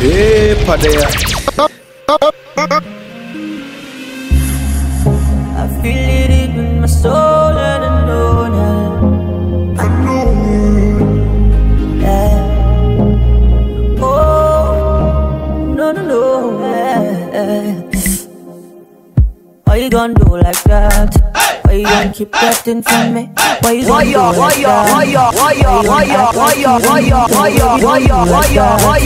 Epa there. I feel it deep in my soul and I know that. I know. Yeah. Oh, no, no, no. Yeah. Why you gonna do like that? Why you gonna keep that thing from me? Why you gonna do like that? Why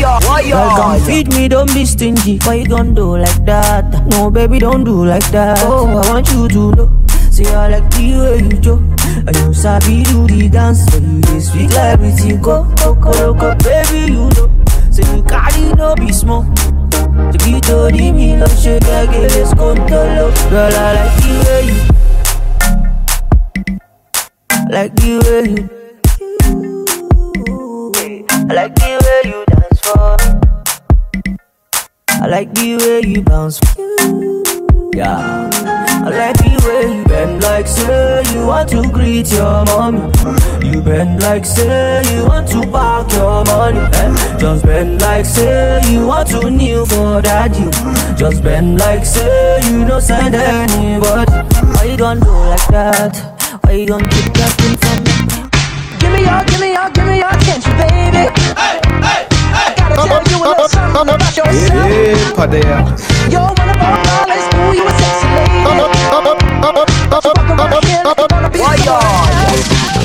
you Girl, come feed me, don't be stingy. Why you gonna do like that? No, baby, don't do like that. Oh, I want you to know. Say I like the way you joke. And you sabi do the dance. So you just speak like everything go. Coco, loco, baby, you know. Say you carry no be small. To be told me, love, shake, I get let's go to love. Girl, I like the way you. Like the way you. I like the way you dance for. I like the way you bounce. Yeah. I like the way you bend like say you want to greet your mommy. You bend like say you want to park your money. Eh? Just bend like say you want to kneel for daddy. Just bend like say you don't send anybody. Why you gonna do like that? Why you gonna keep that thing from me? Give me your, give me your, give me your attention, baby. I gotta tell you a little something about yourself. Epa there. You're one of our darlings, ooh, you a sexy lady. Don't you walk around here like you wanna be I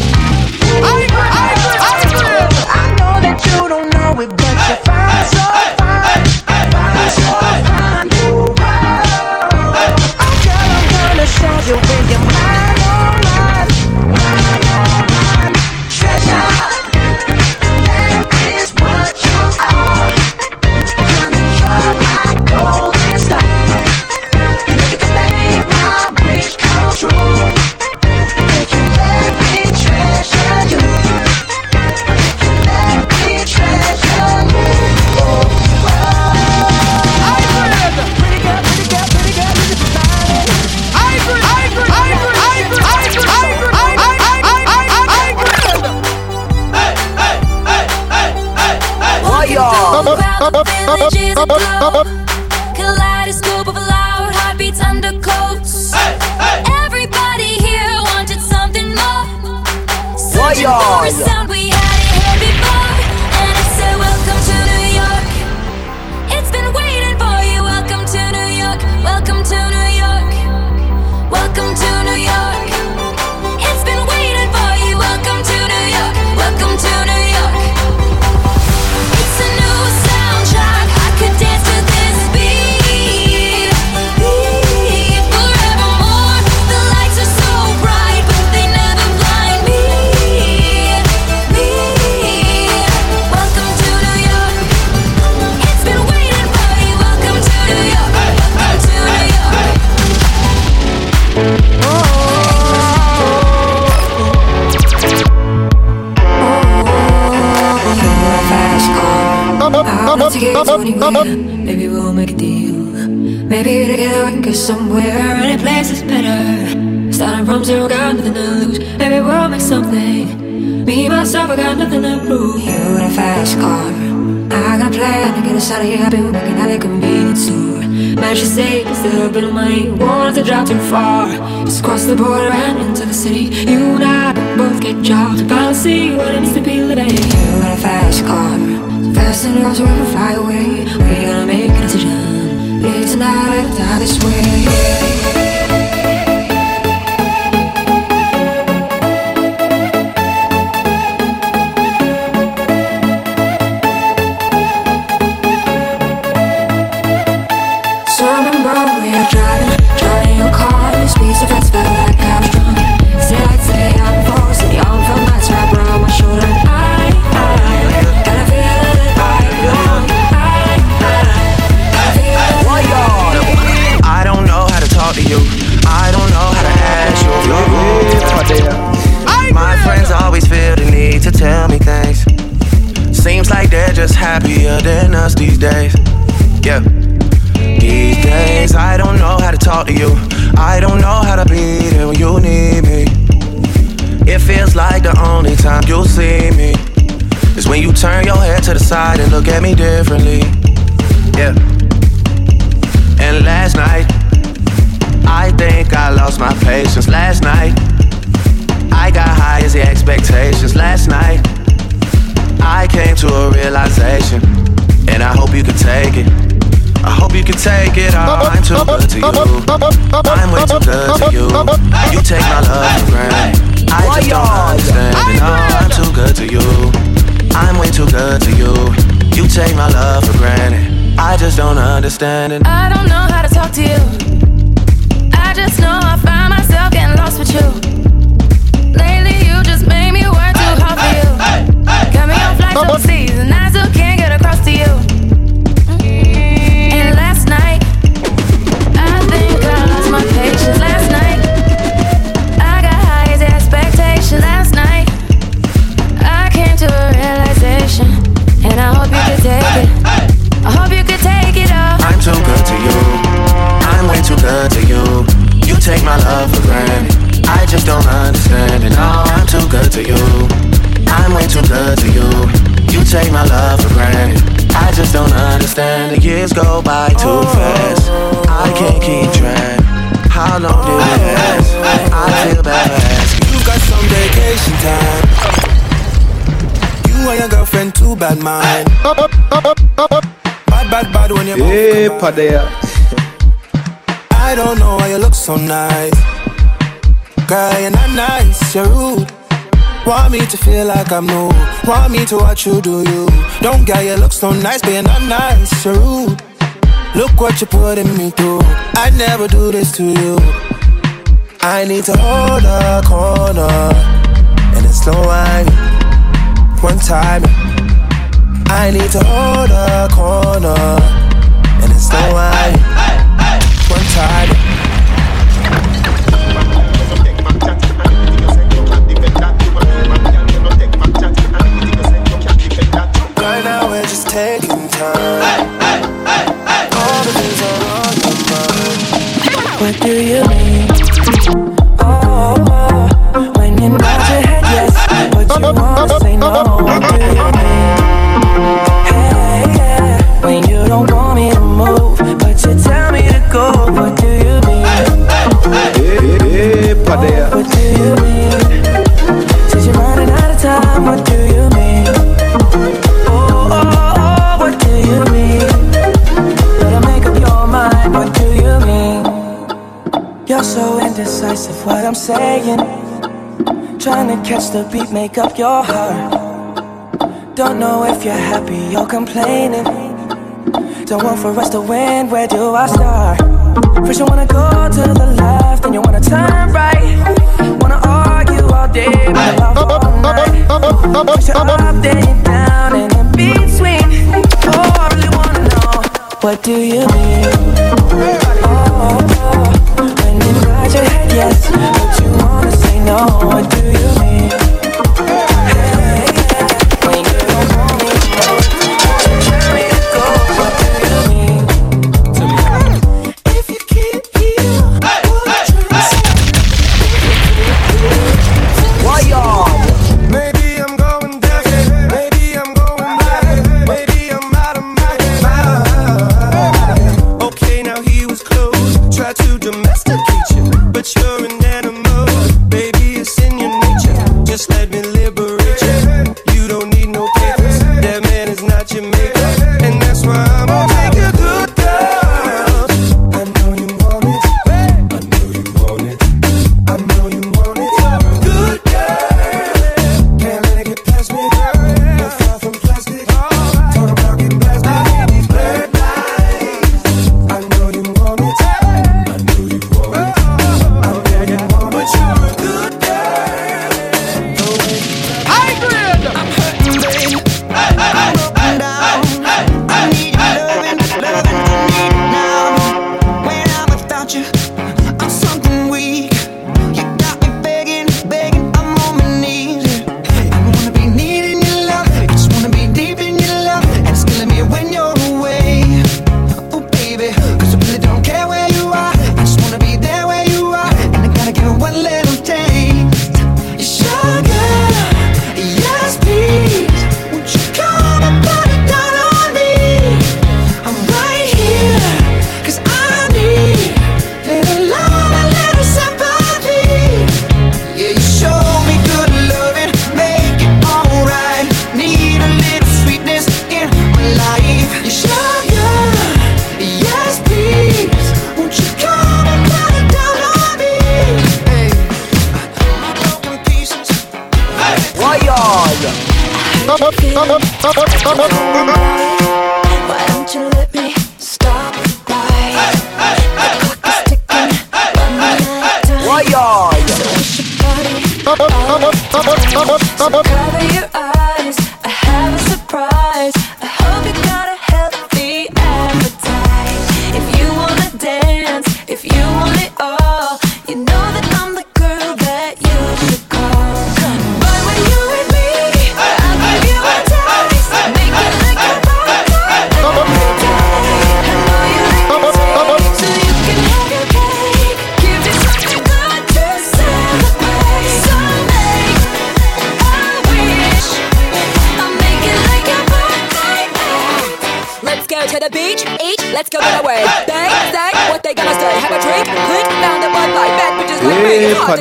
aglow. Kaleidoscope of loud heartbeats undercoats. Everybody here wanted something more. Searching for a sound I'll let you get 21. Maybe we'll make a deal. Maybe together we can go somewhere. Any place is better. Starting from zero, got nothing to lose. Maybe we'll make something. Me, myself, I got nothing to prove. You in a fast car. I got a plan to get us out of here. I've been working at a convenience store. Managed to save of little bit of money. Wanted to drive too far. Just cross the border and into the city. You and I both get jobs. Finally see what it means to be living. You in a fast car. Fast so we can fly away. We're gonna make a decision. Live tonight or die this way. Like they're just happier than us these days. Yeah. These days, I don't know how to talk to you. I don't know how to be there when you need me. It feels like the only time you'll see me is when you turn your head to the side and look at me differently. Yeah. And last night, I think I lost my patience. Last night, I got high as the expectations. Last night, I came to a realization, and I hope you can take it. I hope you can take it. Oh, I'm too good to you. I'm way too good to you. You take my love for granted. I just don't understand it. No, oh, I'm too good to you. I'm way too good to you. You take my love for granted. I just don't understand it. I don't know how to talk to you. I just know I find myself getting lost with you. Got me on flights overseas, and I still can't get across to you. By too oh. fast. I can't keep track. How long did it last? I feel bad for asking. You got some vacation time. You and your girlfriend too bad, man. Bad, bad, bad when you're Epa eh, there. I don't know why you look so nice. Girl, you're not nice, you're rude. Want me to feel like I'm new. Want me to watch you do you. Don't get you look so nice, but you're not nice, you're rude. Look what you're putting me through. I'd never do this to you. I need to hold a corner. And it's slow wine. One time. I need to hold a corner. And it's slow wine. One time. To the beat, make up your heart. Don't know if you're happy or complaining. Don't want for us to win, where do I start? First you wanna go to the left, then you wanna turn right. Wanna argue all day, but love all night. First you're up, then you're down, and in between. Oh, I really wanna know, what do you mean?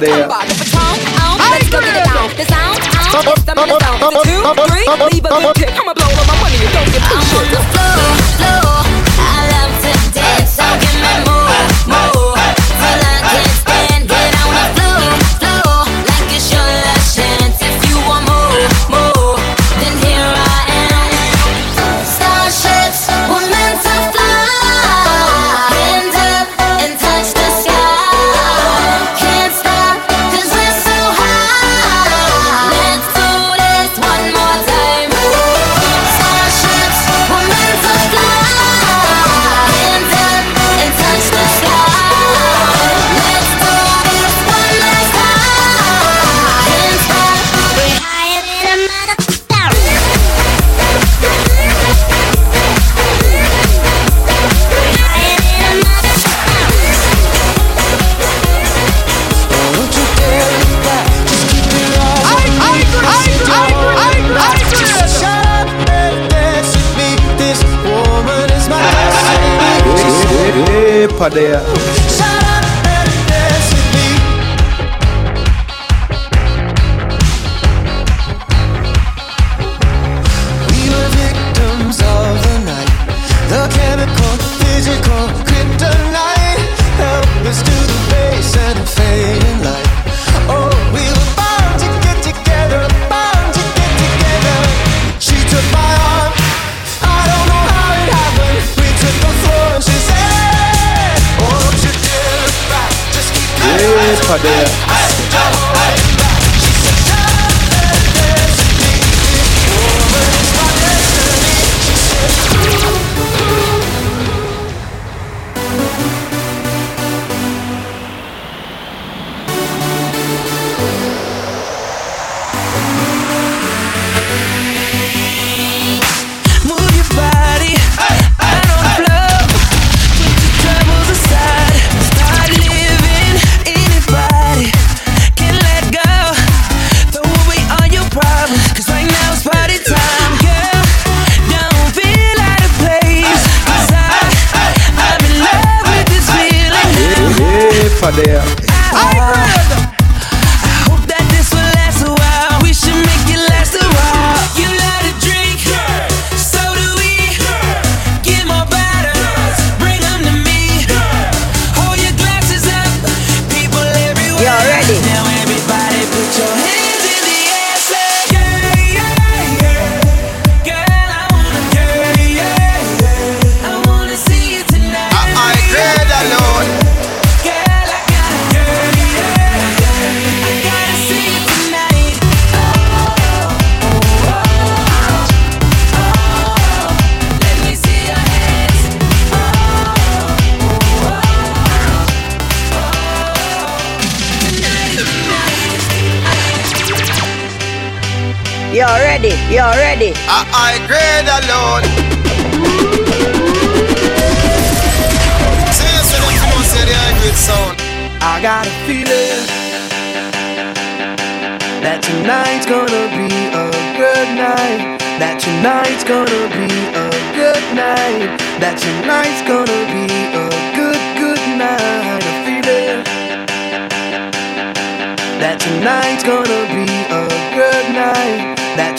there. Leave a good tip. I'ma blow all my money and don't give a. over. It's Padilla. already. I, I grade alone. I got a feeling that tonight's gonna be a good night. That tonight's gonna be a good night. That tonight's gonna be a good, good night. A feeling that tonight's gonna be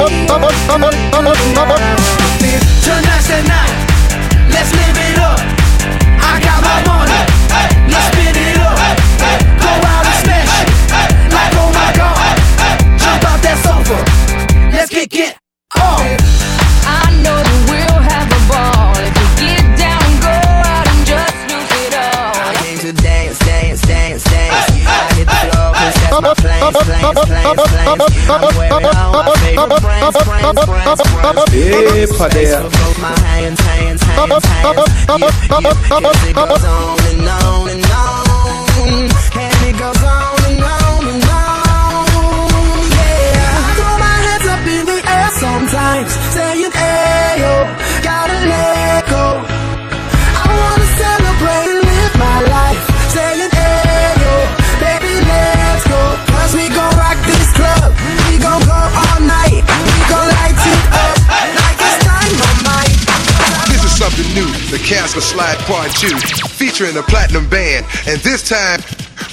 ¡Vamos! Brands, brands, the Casper Slide Part 2, featuring a platinum band, and this time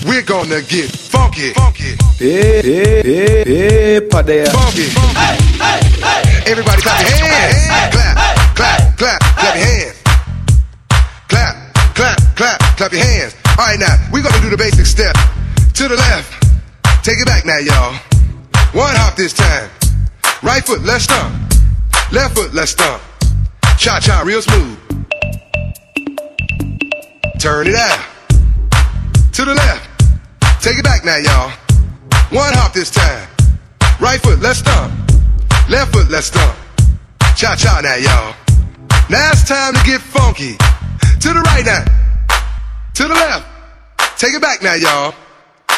we're gonna get funky, funky, Hey, hey, hey, hey, Padea. funky. Everybody clap your hands. Clap, clap, clap, clap your hands. Clap, clap, clap, clap your hands. All right, now we're gonna do the basic step. To the left, take it back now, y'all. One hop this time. Right foot, let's stomp. Left foot, let's stomp. Cha cha, real smooth. Turn it out. To the left. Take it back now, y'all. One hop this time. Right foot, let's stomp. Left foot, let's stomp. Cha cha now, y'all. Now it's time to get funky. To the right now. To the left. Take it back now, y'all.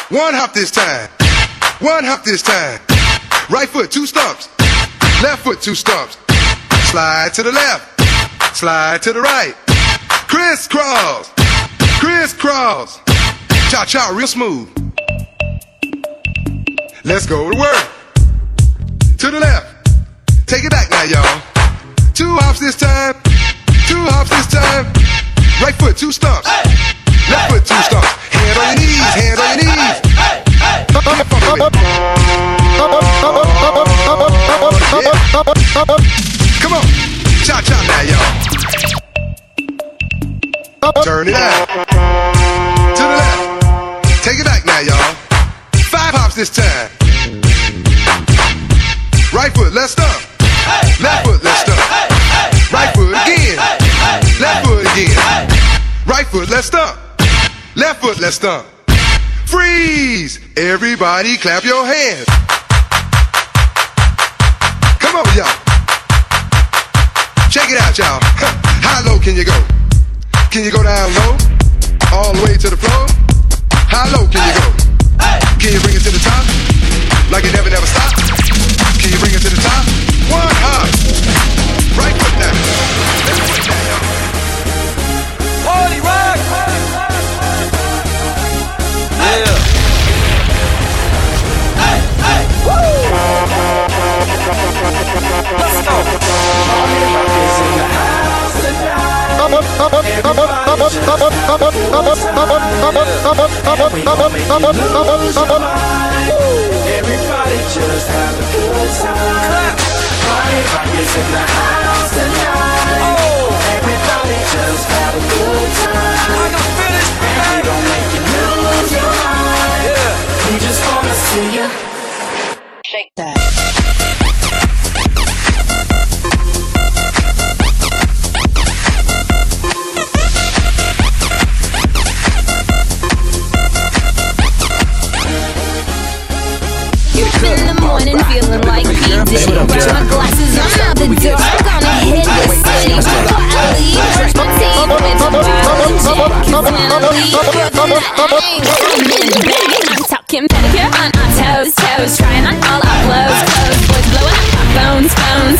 One hop this time. One hop this time. Right foot, two stumps. Left foot, two stumps. Slide to the left. Slide to the right. Crisscross. Crisscross. Cha cha, real smooth. Let's go to work. To the left. Take it back now, y'all. Two hops this time. Two hops this time. Right foot, two stumps. Left foot, two stumps. Hand on your knees, hand on your knees. Get funky with it. Yeah. Come on. Cha cha now, y'all. Turn it out. To the left. Take it back now, y'all. Five hops this time. Right foot, let's stomp. Left foot, let's stomp. Right foot again. Left foot again. Right foot, let's. Left foot, let's. Freeze! Everybody clap your hands. Come on, y'all. Check it out, y'all. How low can you go? Can you go down low? All the way to the floor? How low can you go? Can you bring it to the top? Like it never, never stop? Can you bring it to the top? One hop. Right foot down. Left foot down. Party rock! Yeah. Everybody just have a good time. In the house tonight. Everybody just have a good time. And we gon' make you lose your mind. We just wanna see you. Shake that. Like Brush my glasses, I'm out the. I'm gonna hit the city. Before I leave, brush my teeth with a bottle of Jack. 'Cause when I leave, you're gonna ain't coming back. I'm talking pedicure on our toes, toes. Trying on all our clothes, clothes. Boys blowing up our phones, phones.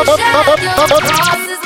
across his mind.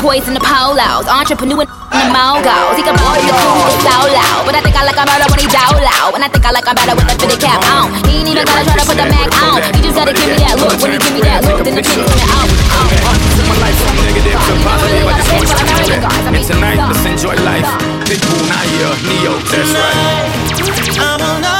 Boys in the polos. Entrepreneur in the moguls. He can blow the cool so loud. But I think I like him better when he down loud. And I think I like him better with the fitted cap on. He ain't even gotta try to put the Mac on. He just gotta give me that look. When he give me that look, then the titties in the out. my life from negative to positive. I just want you to know. And tonight, let's enjoy life. Big Boo, not here. Ne-Yo, that's right. I'm on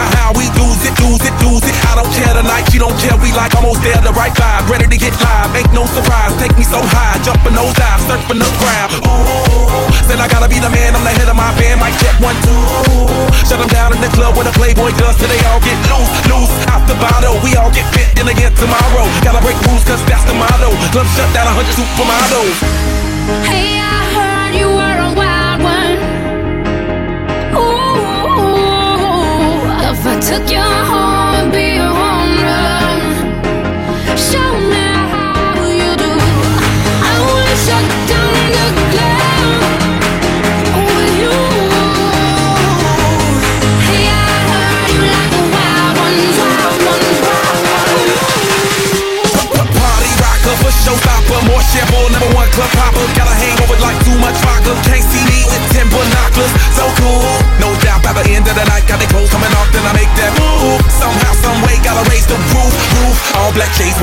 How, we lose it, lose it, lose it. I don't care tonight, you don't care, we like almost there, the right vibe, ready to get live. Ain't no surprise, take me so high, jumping those dives, surfing the crowd. Ooh, said I gotta be the man, I'm the head of my band, mic check one, two. Shut them down in the club where the Playboy does, till they all get loose, loose, out the bottle. We all get fit in again tomorrow. Gotta break rules, cause that's the motto. Club shut down, a hundred supermodels. Hey, I took you home and be your home run, show me how you do. I wanna shut down the with you. Hey, I heard you like the wild ones, wild ones, wild ones. Party rocker, more number one club. Got a like too much vodka. Can't see me with ten binoculars, so cool. No doubt by the end of the night, got the clothes coming off, then I make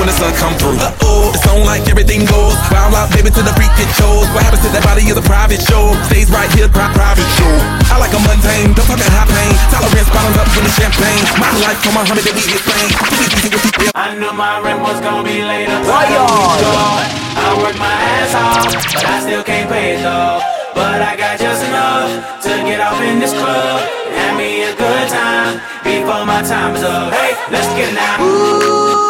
when the sun come through. Uh oh, it's on like everything goes. Wild out, baby, to the freak it shows. What happens to that body is a private show. Stays right here, pri- private show. I like a mundane, don't talk that high pain. Tolerance bottoms up with the champagne. My life, come on, honey, that we get fame. I knew my rent was gonna be later. Why y'all? I work my ass off, but I still can't pay it though. But I got just enough to get off in this club. Have me a good time before my time is up. Hey, let's get it now. I want the time of my life. It's worldwide. Oh, baby. Ooh,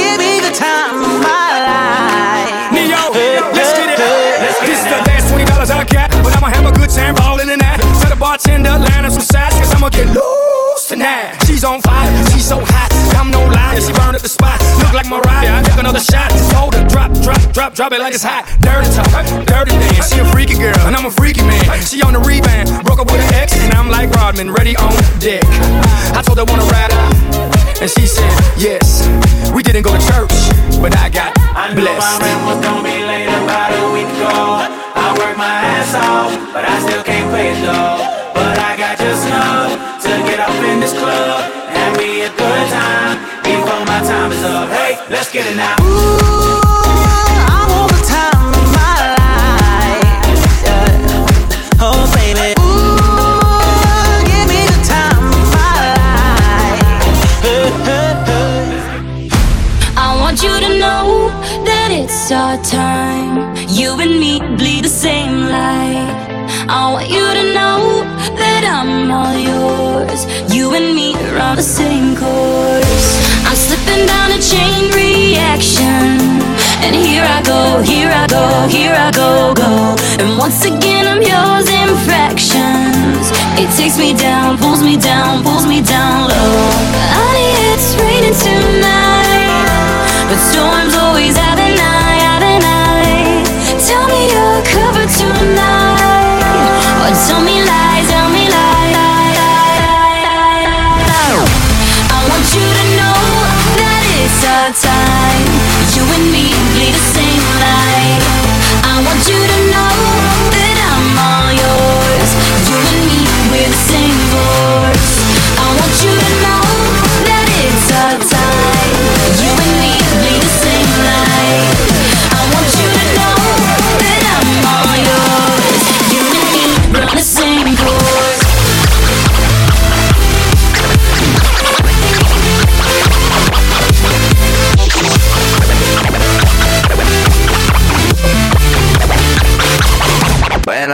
give me the time of my life. Ne-Yo, let's get it. This is the last twenty dollars I got, but I'ma have a good time rolling in that. Tell the bartender line up some sides, cause I'ma get loose tonight. She's on fire, she's so hot, like Mariah. I took another shot, just hold her, drop, drop, drop, drop it like it's hot. Dirty talk, dirty dance. She a freaky girl, and I'm a freaky man. She on the rebound, broke up with an ex, and I'm like Rodman, ready on deck. I told her wanna ride and she said yes. We didn't go to church, but I got I knew my blessed. rent was gonna be late about a week ago. I work my ass off, but I still can't pay it though. But I got just enough to get off in this club. Have me a good time before my time is up. Hey, let's get it now. I want the time of my life. yeah. Oh, baby. Ooh, give me the time of my life. I want you to know that it's our time. You and me bleed the same light. I want you to know that I'm all yours. You and me on the same course. I'm slipping down a chain reaction. And here I go, here I go, here I go, go. And once again, I'm yours in fractions. It takes me down, pulls me down, pulls me down low. Honey, it's raining tonight. But storms always have an eye, have an eye. Tell me you're covered tonight. Or tell me lies.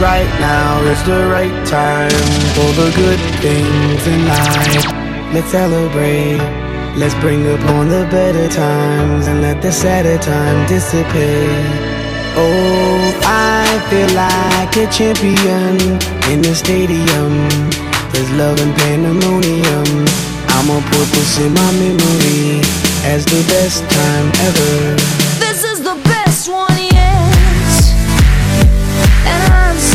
Right now is the right time for the good things in life. Let's celebrate. Let's bring upon the better times and let the sadder time dissipate. Oh, I feel like a champion in the stadium. There's love and pandemonium. I'ma put this in my memory. as the best time ever.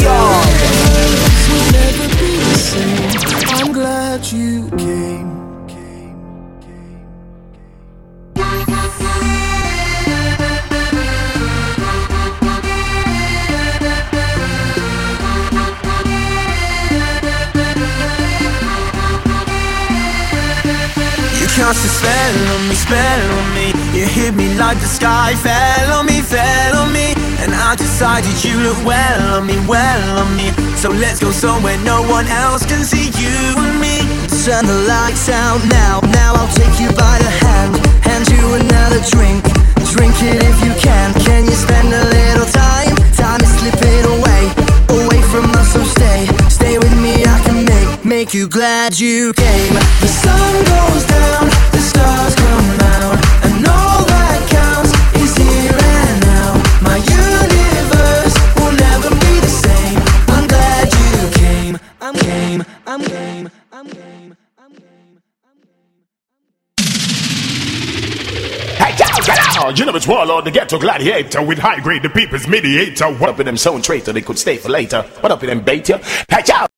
We'll never be the same. I'm glad you came. You cast a spell on me, spell on me. You hit me like the sky fell on me, fell on me. And I decided you look well on me, well on me. So let's go somewhere no one else can see you and me. Turn the lights out now, now I'll take you by the hand, hand you another drink. Drink it if you can. Can you spend a little time? Time is slipping away, away from us. So stay, stay with me. I can make, make you glad you came. The sun goes down, the stars come out, and all out! You know it's warlord, the ghetto gladiator with high grade, the people's mediator. What up with them sound traitor? They could stay for later. What up with them bait? Hey, y'all!